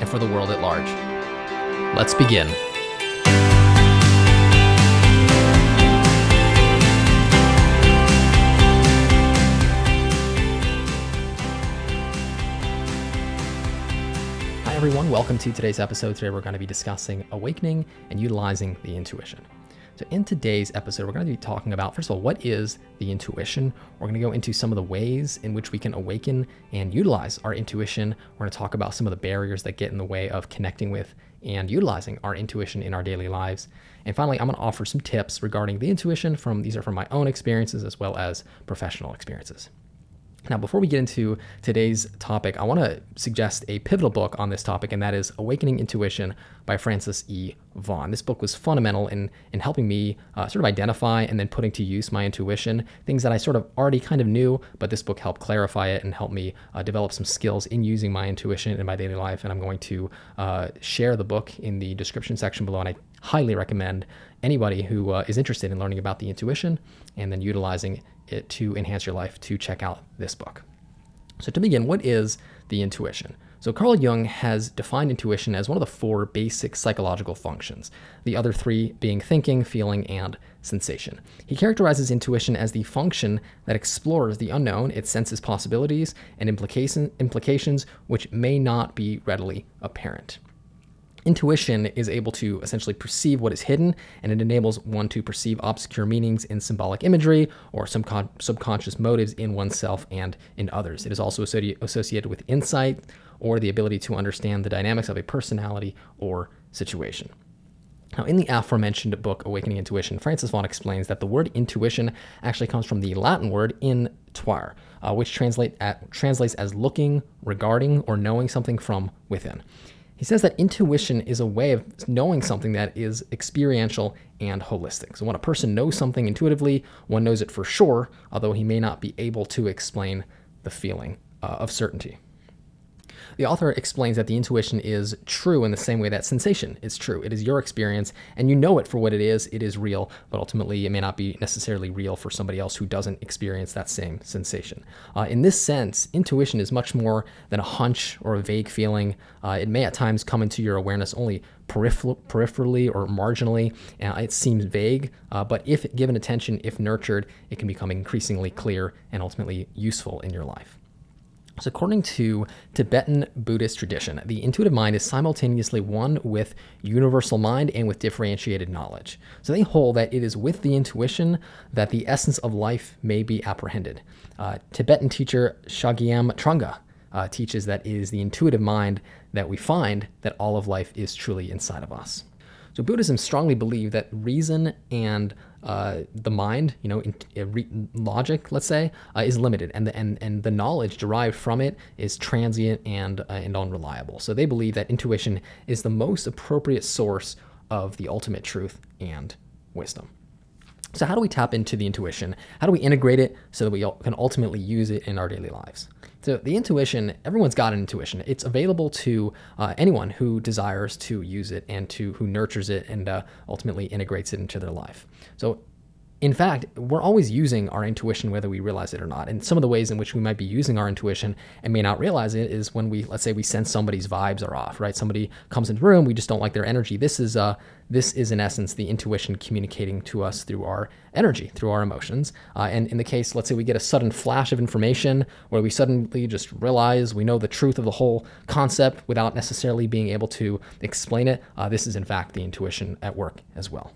and for the world at large. Let's begin. Hi, everyone. Welcome to today's episode. Today, we're going to be discussing awakening and utilizing the intuition. So, in today's episode, we're going to be talking about, first of all, what is the intuition? We're going to go into some of the ways in which we can awaken and utilize our intuition. We're going to talk about some of the barriers that get in the way of connecting with and utilizing our intuition in our daily lives. And finally, I'm going to offer some tips regarding the intuition from these are from my own experiences as well as professional experiences. Now, before we get into today's topic, I want to suggest a pivotal book on this topic, and that is Awakening Intuition by Frances E. Vaughan. This book was fundamental in, in helping me uh, sort of identify and then putting to use my intuition, things that I sort of already kind of knew, but this book helped clarify it and help me uh, develop some skills in using my intuition in my daily life. And I'm going to uh, share the book in the description section below, and I highly recommend anybody who uh, is interested in learning about the intuition and then utilizing it to enhance your life to check out this book. So, to begin, what is the intuition? So, Carl Jung has defined intuition as one of the four basic psychological functions, the other three being thinking, feeling, and sensation. He characterizes intuition as the function that explores the unknown, it senses possibilities and implication, implications which may not be readily apparent. Intuition is able to essentially perceive what is hidden, and it enables one to perceive obscure meanings in symbolic imagery or some con- subconscious motives in oneself and in others. It is also associated with insight or the ability to understand the dynamics of a personality or situation. Now, in the aforementioned book, Awakening Intuition, Frances Vaughan explains that the word intuition actually comes from the Latin word intuare, uh, which translate at, translates as looking, regarding, or knowing something from within. He says that intuition is a way of knowing something that is experiential and holistic. So when a person knows something intuitively, one knows it for sure, although he may not be able to explain the feeling uh, of certainty. The author explains that the intuition is true in the same way that sensation is true. It is your experience, and you know it for what it is. It is real, but ultimately, it may not be necessarily real for somebody else who doesn't experience that same sensation. Uh, in this sense, intuition is much more than a hunch or a vague feeling. Uh, it may at times come into your awareness only peripherally or marginally. Uh, it seems vague, uh, but if given attention, if nurtured, it can become increasingly clear and ultimately useful in your life. So, according to Tibetan Buddhist tradition, the intuitive mind is simultaneously one with universal mind and with differentiated knowledge. So, they hold that it is with the intuition that the essence of life may be apprehended. Uh, Tibetan teacher Chogyam Trungpa uh, teaches that it is the intuitive mind that we find that all of life is truly inside of us. So Buddhism strongly believe that reason and uh, the mind, you know, in, re- logic, let's say, uh, is limited, and the and, and the knowledge derived from it is transient and uh, and unreliable. So they believe that intuition is the most appropriate source of the ultimate truth and wisdom. So how do we tap into the intuition? How do we integrate it so that we can ultimately use it in our daily lives? So the intuition, everyone's got an intuition. It's available to uh, anyone who desires to use it and to who nurtures it and uh, ultimately integrates it into their life. So in fact, we're always using our intuition whether we realize it or not. And some of the ways in which we might be using our intuition and may not realize it is when we, let's say, we sense somebody's vibes are off, right? Somebody comes into the room, we just don't like their energy. This is, uh, this is in essence the intuition communicating to us through our energy, through our emotions. Uh, and in the case, let's say we get a sudden flash of information where we suddenly just realize we know the truth of the whole concept without necessarily being able to explain it. Uh, this is in fact the intuition at work as well.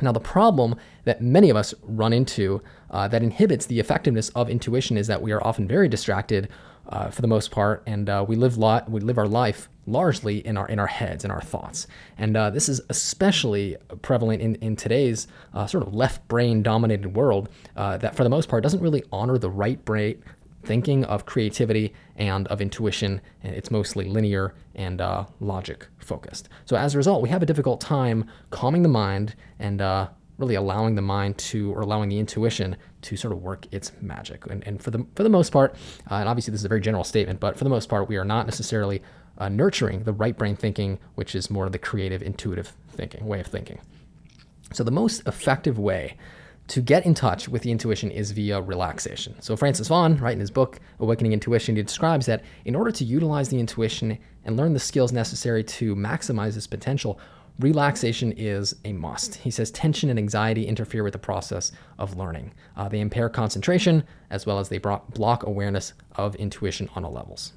Now, the problem that many of us run into uh, that inhibits the effectiveness of intuition is that we are often very distracted uh, for the most part, and uh, we live lo- we live our life largely in our in our heads in our thoughts. And uh, this is especially prevalent in in today's uh, sort of left brain dominated world uh, that, for the most part, doesn't really honor the right brain thinking, of creativity, and of intuition. And it's mostly linear and uh, logic focused. So as a result, we have a difficult time calming the mind and uh, really allowing the mind to, or allowing the intuition to sort of work its magic. And, and for the for the most part, uh, and obviously this is a very general statement, but for the most part, we are not necessarily uh, nurturing the right brain thinking, which is more of the creative, intuitive thinking way of thinking. So the most effective way to get in touch with the intuition is via relaxation. So Frances Vaughan, right in his book Awakening Intuition, he describes that in order to utilize the intuition and learn the skills necessary to maximize its potential, relaxation is a must. He says tension and anxiety interfere with the process of learning. Uh, they impair concentration as well as they block awareness of intuition on all levels.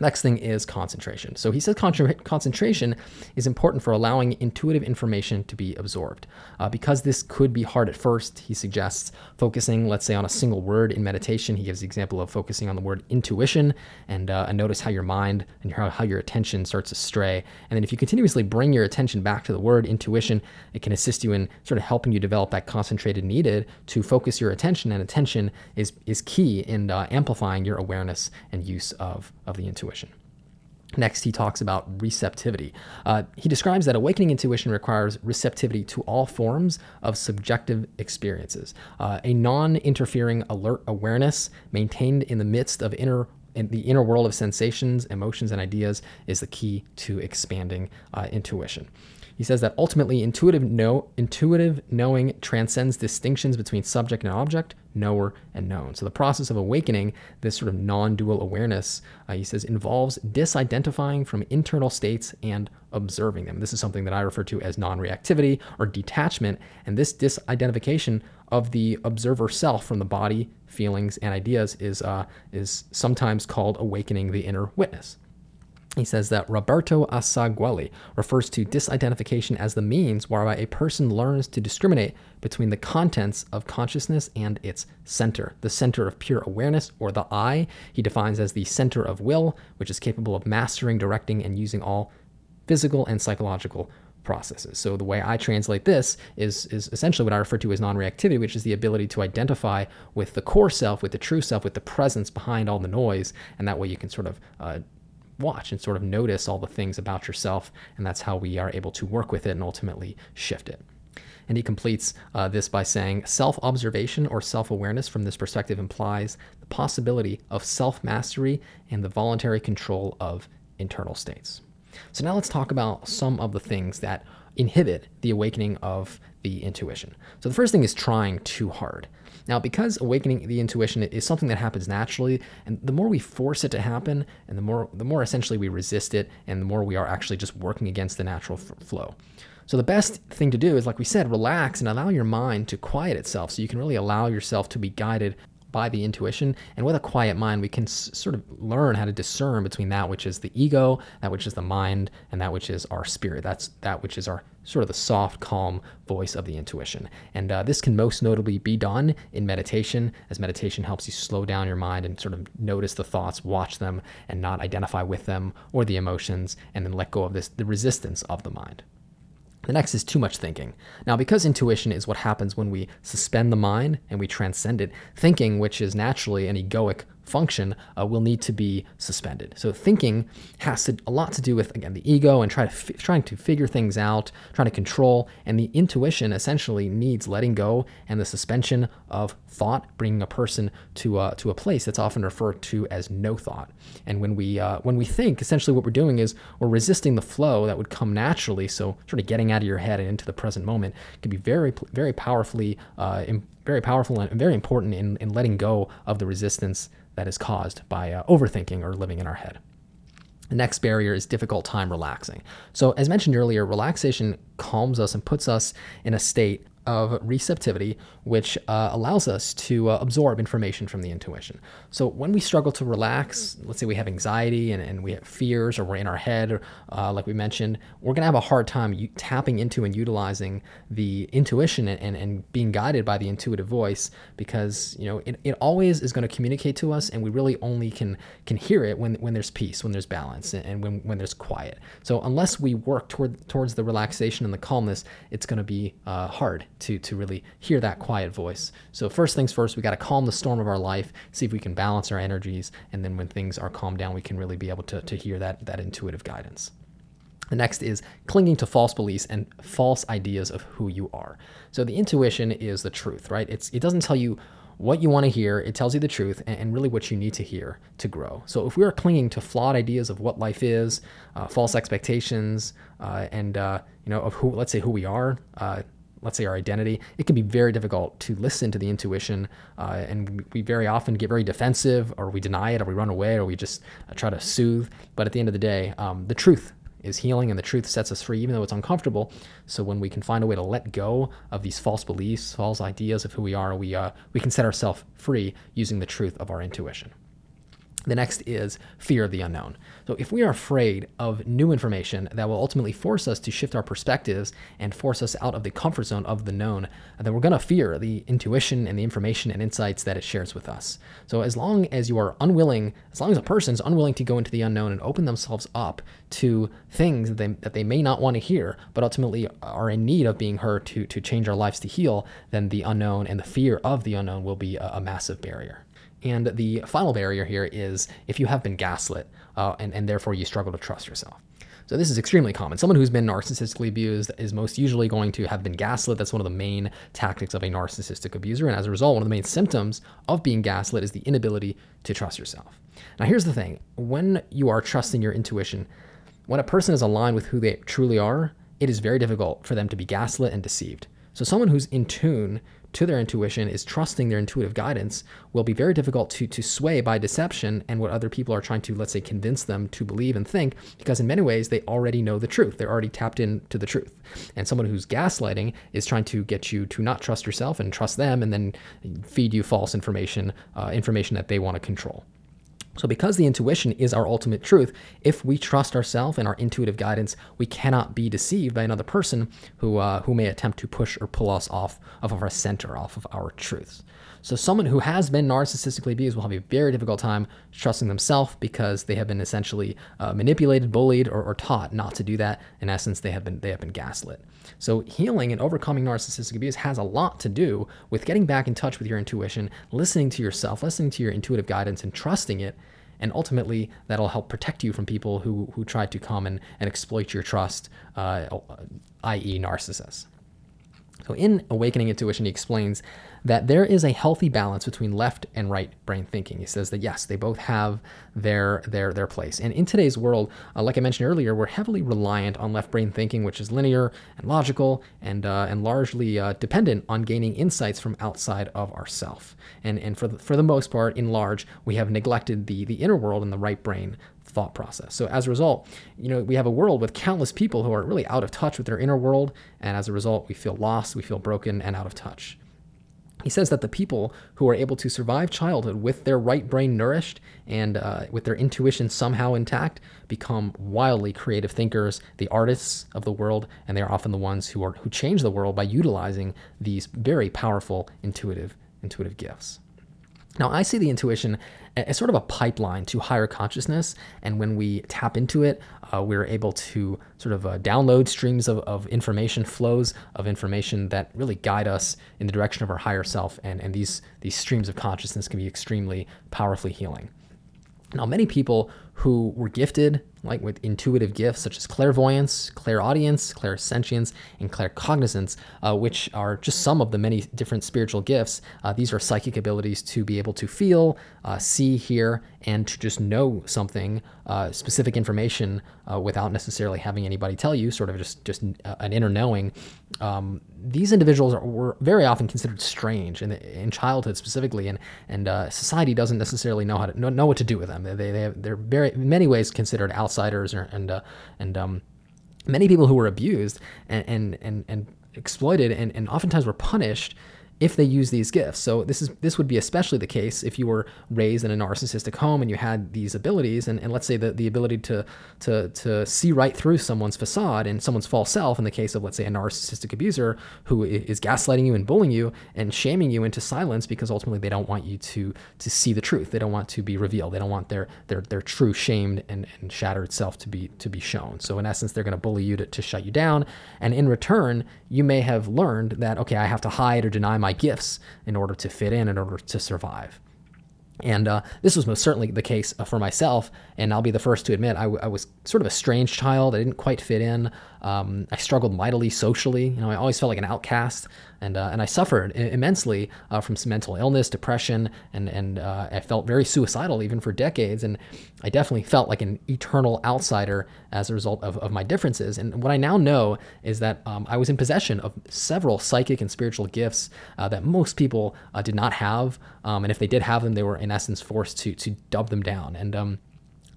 Next thing is concentration. So he says concentration is important for allowing intuitive information to be absorbed. Uh, because this could be hard at first, he suggests focusing, let's say, on a single word in meditation. He gives the example of focusing on the word intuition and, uh, and notice how your mind and how, how your attention starts to stray. And then if you continuously bring your attention back to the word intuition, it can assist you in sort of helping you develop that concentrated needed to focus your attention. And attention is, is key in uh, amplifying your awareness and use of, of the intuition intuition. Next, he talks about receptivity. Uh, he describes that awakening intuition requires receptivity to all forms of subjective experiences. Uh, a non interfering alert awareness maintained in the midst of inner in the inner world of sensations, emotions, and ideas is the key to expanding uh, intuition. He says that ultimately intuitive know, intuitive knowing transcends distinctions between subject and object, knower and known. So the process of awakening this sort of non-dual awareness, uh, he says, involves disidentifying from internal states and observing them. This is something that I refer to as non-reactivity or detachment, and this disidentification of the observer self from the body, feelings, and ideas is uh, is sometimes called awakening the inner witness. He says that Roberto Assagioli refers to disidentification as the means whereby a person learns to discriminate between the contents of consciousness and its center. The center of pure awareness, or the I, he defines as the center of will, which is capable of mastering, directing, and using all physical and psychological processes. So the way I translate this is is essentially what I refer to as non-reactivity, which is the ability to identify with the core self, with the true self, with the presence behind all the noise, and that way you can sort of uh, watch and sort of notice all the things about yourself. And that's how we are able to work with it and ultimately shift it. And he completes uh, this by saying self observation or self awareness from this perspective implies the possibility of self mastery and the voluntary control of internal states. So now let's talk about some of the things that inhibit the awakening of the intuition. So the first thing is trying too hard. Now, because awakening the intuition is something that happens naturally, and the more we force it to happen, and the more the more essentially we resist it, and the more we are actually just working against the natural f- flow. So the best thing to do is, like we said, relax and allow your mind to quiet itself, so you can really allow yourself to be guided by the intuition. And with a quiet mind, we can s- sort of learn how to discern between that which is the ego, that which is the mind, and that which is our spirit. That's that which is our sort of the soft, calm voice of the intuition. And uh, this can most notably be done in meditation, as meditation helps you slow down your mind and sort of notice the thoughts, watch them, and not identify with them or the emotions, and then let go of this the resistance of the mind. The next is too much thinking. Now, because intuition is what happens when we suspend the mind and we transcend it, thinking, which is naturally an egoic function uh, will need to be suspended. So thinking has to, a lot to do with again the ego and try to trying to figure things out, trying to control, and the intuition essentially needs letting go and the suspension of thought, bringing a person to uh, to a place that's often referred to as no thought. And when we uh, when we think, essentially what we're doing is we're resisting the flow that would come naturally. So sort of getting out of your head and into the present moment can be very very powerfully uh, very powerful and very important in, in letting go of the resistance that is caused by uh, overthinking or living in our head. The next barrier is difficult time relaxing. So, as mentioned earlier, relaxation calms us and puts us in a state of receptivity, which uh, allows us to uh, absorb information from the intuition. So when we struggle to relax, let's say we have anxiety and, and we have fears or we're in our head, uh, like we mentioned, we're going to have a hard time u- tapping into and utilizing the intuition and, and, and, being guided by the intuitive voice because, you know, it, it always is going to communicate to us and we really only can can hear it when, when there's peace, when there's balance and, and when, when there's quiet. So unless we work toward, towards the relaxation and the calmness, it's going to be uh, hard to, to really hear that quiet voice. So, first things first, we got to calm the storm of our life, see if we can balance our energies. And then when things are calmed down, we can really be able to, to hear that, that intuitive guidance. The next is clinging to false beliefs and false ideas of who you are. So the intuition is the truth, right? It's it doesn't tell you what you want to hear, it tells you the truth and, really what you need to hear to grow. So if we are clinging to flawed ideas of what life is, uh, false expectations, uh, and uh, you know of who, let's say who we are, uh, let's say our identity, it can be very difficult to listen to the intuition, uh, and we very often get very defensive, or we deny it, or we run away, or we just uh, try to soothe. But at the end of the day, um, the truth is healing and the truth sets us free, even though it's uncomfortable. So when we can find a way to let go of these false beliefs, false ideas of who we are, we, uh, we can set ourselves free using the truth of our intuition. The next is fear of the unknown. So, if we are afraid of new information that will ultimately force us to shift our perspectives and force us out of the comfort zone of the known, then we're going to fear the intuition and the information and insights that it shares with us. So, as long as you are unwilling, as long as a person is unwilling to go into the unknown and open themselves up to things that they, that they may not want to hear, but ultimately are in need of being heard to, to change our lives to heal, then the unknown and the fear of the unknown will be a, a massive barrier. And the final barrier here is if you have been gaslit uh, and, and therefore you struggle to trust yourself. So this is extremely common. Someone who's been narcissistically abused is most usually going to have been gaslit. That's one of the main tactics of a narcissistic abuser. And as a result, one of the main symptoms of being gaslit is the inability to trust yourself. Now, here's the thing when you are trusting your intuition, when a person is aligned with who they truly are, it is very difficult for them to be gaslit and deceived. So, someone who's in tune to their intuition is trusting their intuitive guidance will be very difficult to, to sway by deception and what other people are trying to, let's say, convince them to believe and think, because in many ways they already know the truth. They're already tapped into the truth. And someone who's gaslighting is trying to get you to not trust yourself and trust them and then feed you false information, uh, information that they want to control. So, because the intuition is our ultimate truth, if we trust ourselves and our intuitive guidance, we cannot be deceived by another person who, uh, who may attempt to push or pull us off, of our center, off of our truths. So, someone who has been narcissistically abused will have a very difficult time trusting themselves because they have been essentially uh, manipulated, bullied, or, or, taught not to do that. In essence, they have been they have been gaslit. So, healing and overcoming narcissistic abuse has a lot to do with getting back in touch with your intuition, listening to yourself, listening to your intuitive guidance, and trusting it. And ultimately, that'll help protect you from people who, who try to come and, and exploit your trust, uh, i.e., narcissists. So, in Awakening Intuition, he explains that there is a healthy balance between left and right brain thinking. He says that yes, they both have their their their place. And in today's world, uh, like I mentioned earlier, we're heavily reliant on left brain thinking, which is linear and logical and uh, and largely uh, dependent on gaining insights from outside of ourself. And and for the, for the most part, in large, we have neglected the the inner world and the right brain thought process. So as a result, you know, we have a world with countless people who are really out of touch with their inner world, and as a result, we feel lost, we feel broken and out of touch. He says that the people who are able to survive childhood with their right brain nourished and uh, with their intuition somehow intact become wildly creative thinkers, the artists of the world, and they are often the ones who are who change the world by utilizing these very powerful intuitive intuitive gifts. Now, I see the intuition as sort of a pipeline to higher consciousness. And when we tap into it, uh, we're able to sort of uh, download streams of, of information, flows of information that really guide us in the direction of our higher self. And, and these, these streams of consciousness can be extremely powerfully healing. Now, many people who were gifted like with intuitive gifts such as clairvoyance, clairaudience, clairsentience, and claircognizance, uh, which are just some of the many different spiritual gifts. Uh, these are psychic abilities to be able to feel, uh, see, hear, and to just know something, uh, specific information, uh, without necessarily having anybody tell you, sort of just just uh, an inner knowing. Um, these individuals are, were very often considered strange in, in childhood specifically, and and society doesn't necessarily know how to know, know what to do with them. They, they have, they're very in many ways considered outsiders or, and uh, and um, many people who were abused and and and, and exploited and, and oftentimes were punished if they use these gifts. So this is this would be especially the case if you were raised in a narcissistic home and you had these abilities and, and let's say the, the ability to to to see right through someone's facade and someone's false self in the case of let's say a narcissistic abuser who is gaslighting you and bullying you and shaming you into silence because ultimately they don't want you to to see the truth. They don't want to be revealed. They don't want their their their true shamed and, and shattered self to be to be shown. So in essence they're going to bully you to, to shut you down and in return you may have learned that okay I have to hide or deny my my gifts in order to fit in, in order to survive. And uh, this was most certainly the case uh, for myself. And I'll be the first to admit I, w- I was sort of a strange child. I didn't quite fit in. Um, I struggled mightily socially. You know, I always felt like an outcast, and uh, and I suffered immensely uh, from some mental illness, depression, and and uh, I felt very suicidal even for decades. And I definitely felt like an eternal outsider as a result of, of my differences. And what I now know is that um, I was in possession of several psychic and spiritual gifts uh, that most people uh, did not have, um, and if they did have them, they were in essence forced to to dub them down. And um,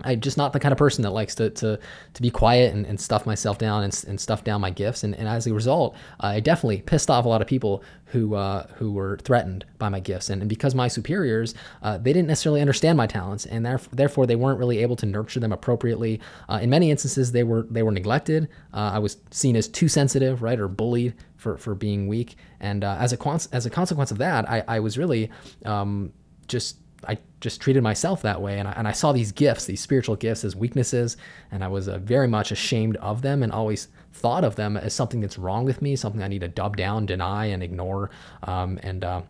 I'm just not the kind of person that likes to to, to be quiet and, and stuff myself down and, and stuff down my gifts. And, and as a result, I definitely pissed off a lot of people who uh, who were threatened by my gifts. And, and because my superiors, uh, they didn't necessarily understand my talents, and therefore they weren't really able to nurture them appropriately. Uh, in many instances, they were they were neglected. Uh, I was seen as too sensitive, right, or bullied for, for being weak. And uh, as a as a consequence of that, I, I was really um, just I just treated myself that way. And I, and I saw these gifts, these spiritual gifts, as weaknesses. And I was uh, very much ashamed of them and always thought of them as something that's wrong with me, something I need to dub down, deny, and ignore. Um, and, uh,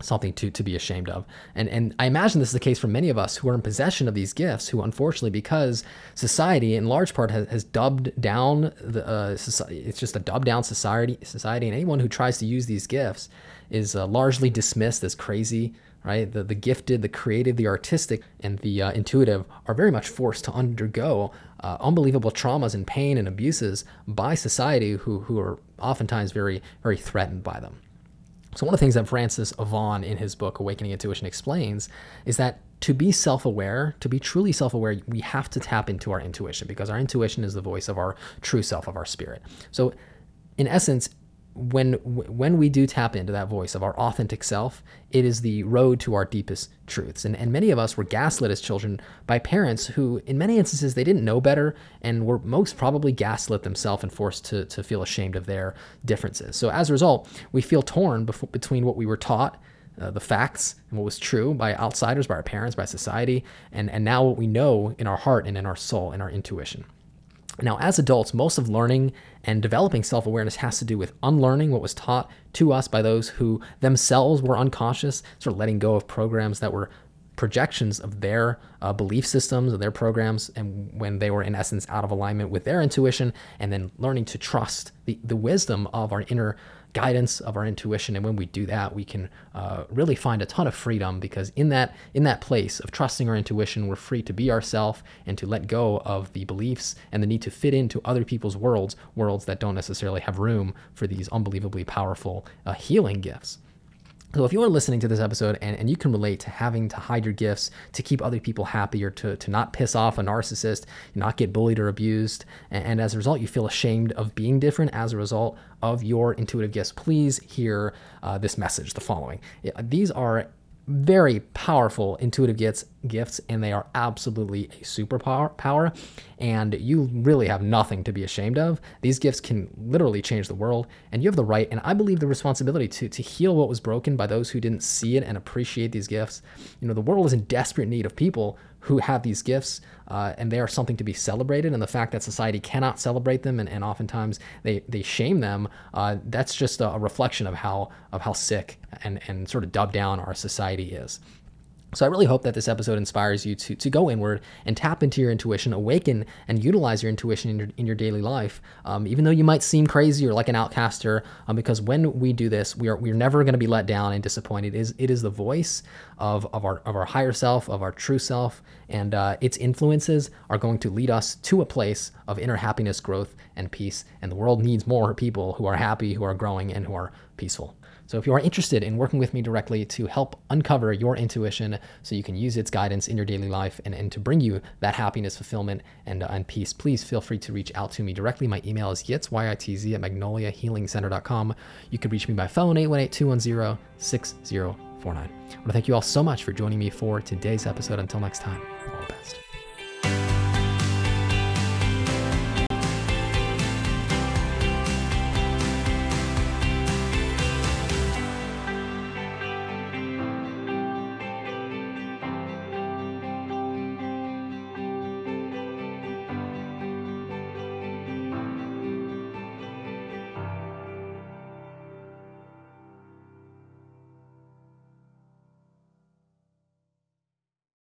something to, to be ashamed of. And, and I imagine this is the case for many of us who are in possession of these gifts, who unfortunately, because society in large part has, has dubbed down the, uh, society, it's just a dubbed down society, society, and anyone who tries to use these gifts is uh, largely dismissed as crazy, right? The, the gifted, the creative, the artistic, and the uh, intuitive are very much forced to undergo uh, unbelievable traumas and pain and abuses by society who, who are oftentimes very, very threatened by them. So, one of the things that Frances Vaughan in his book, Awakening Intuition, explains is that to be self aware, to be truly self aware, we have to tap into our intuition because our intuition is the voice of our true self, of our spirit. So, in essence, when when we do tap into that voice of our authentic self, it is the road to our deepest truths. And, and many of us were gaslit as children by parents who, in many instances, they didn't know better and were most probably gaslit themselves and forced to, to feel ashamed of their differences. So as a result, we feel torn between what we were taught uh, the facts and what was true by outsiders, by our parents, by society, and, and now what we know in our heart and in our soul, in our intuition. Now, as adults, most of learning and developing self awareness has to do with unlearning what was taught to us by those who themselves were unconscious, sort of letting go of programs that were projections of their uh, belief systems and their programs and when they were in essence out of alignment with their intuition and then learning to trust the, the wisdom of our inner guidance of our intuition. And when we do that we can uh, really find a ton of freedom because in that in that place of trusting our intuition we're free to be ourselves and to let go of the beliefs and the need to fit into other people's worlds worlds that don't necessarily have room for these unbelievably powerful uh, healing gifts so if you are listening to this episode and, and you can relate to having to hide your gifts to keep other people happy or to, to not piss off a narcissist, not get bullied or abused, and, and as a result you feel ashamed of being different as a result of your intuitive gifts, please hear uh, this message, the following. These are very powerful intuitive gifts gifts and they are absolutely a superpower power and you really have nothing to be ashamed of. These gifts can literally change the world and you have the right and i believe the responsibility to to heal what was broken by those who didn't see it and appreciate these gifts. You know the world is in desperate need of people who have these gifts uh, and they are something to be celebrated. And the fact that society cannot celebrate them and, and oftentimes they, they shame them uh, that's just a, reflection of how of how sick and, and sort of dubbed down our society is so I really hope that this episode inspires you to, to go inward and tap into your intuition, awaken and utilize your intuition in your, in your daily life, um, even though you might seem crazy or like an outcaster, um, because when we do this, we are we're never going to be let down and disappointed. It is it is the voice of, of our of our higher self, of our true self, and uh, its influences are going to lead us to a place of inner happiness, growth, and peace. And the world needs more people who are happy, who are growing, and who are peaceful. So if you are interested in working with me directly to help uncover your intuition so you can use its guidance in your daily life and, and to bring you that happiness, fulfillment, and, uh, and peace, please feel free to reach out to me directly. My email is yitz, Y-I-T-Z, at magnoliahealingcenter.com. You can reach me by phone, 818-210-6049. I want to thank you all so much for joining me for today's episode. Until next time, all the best.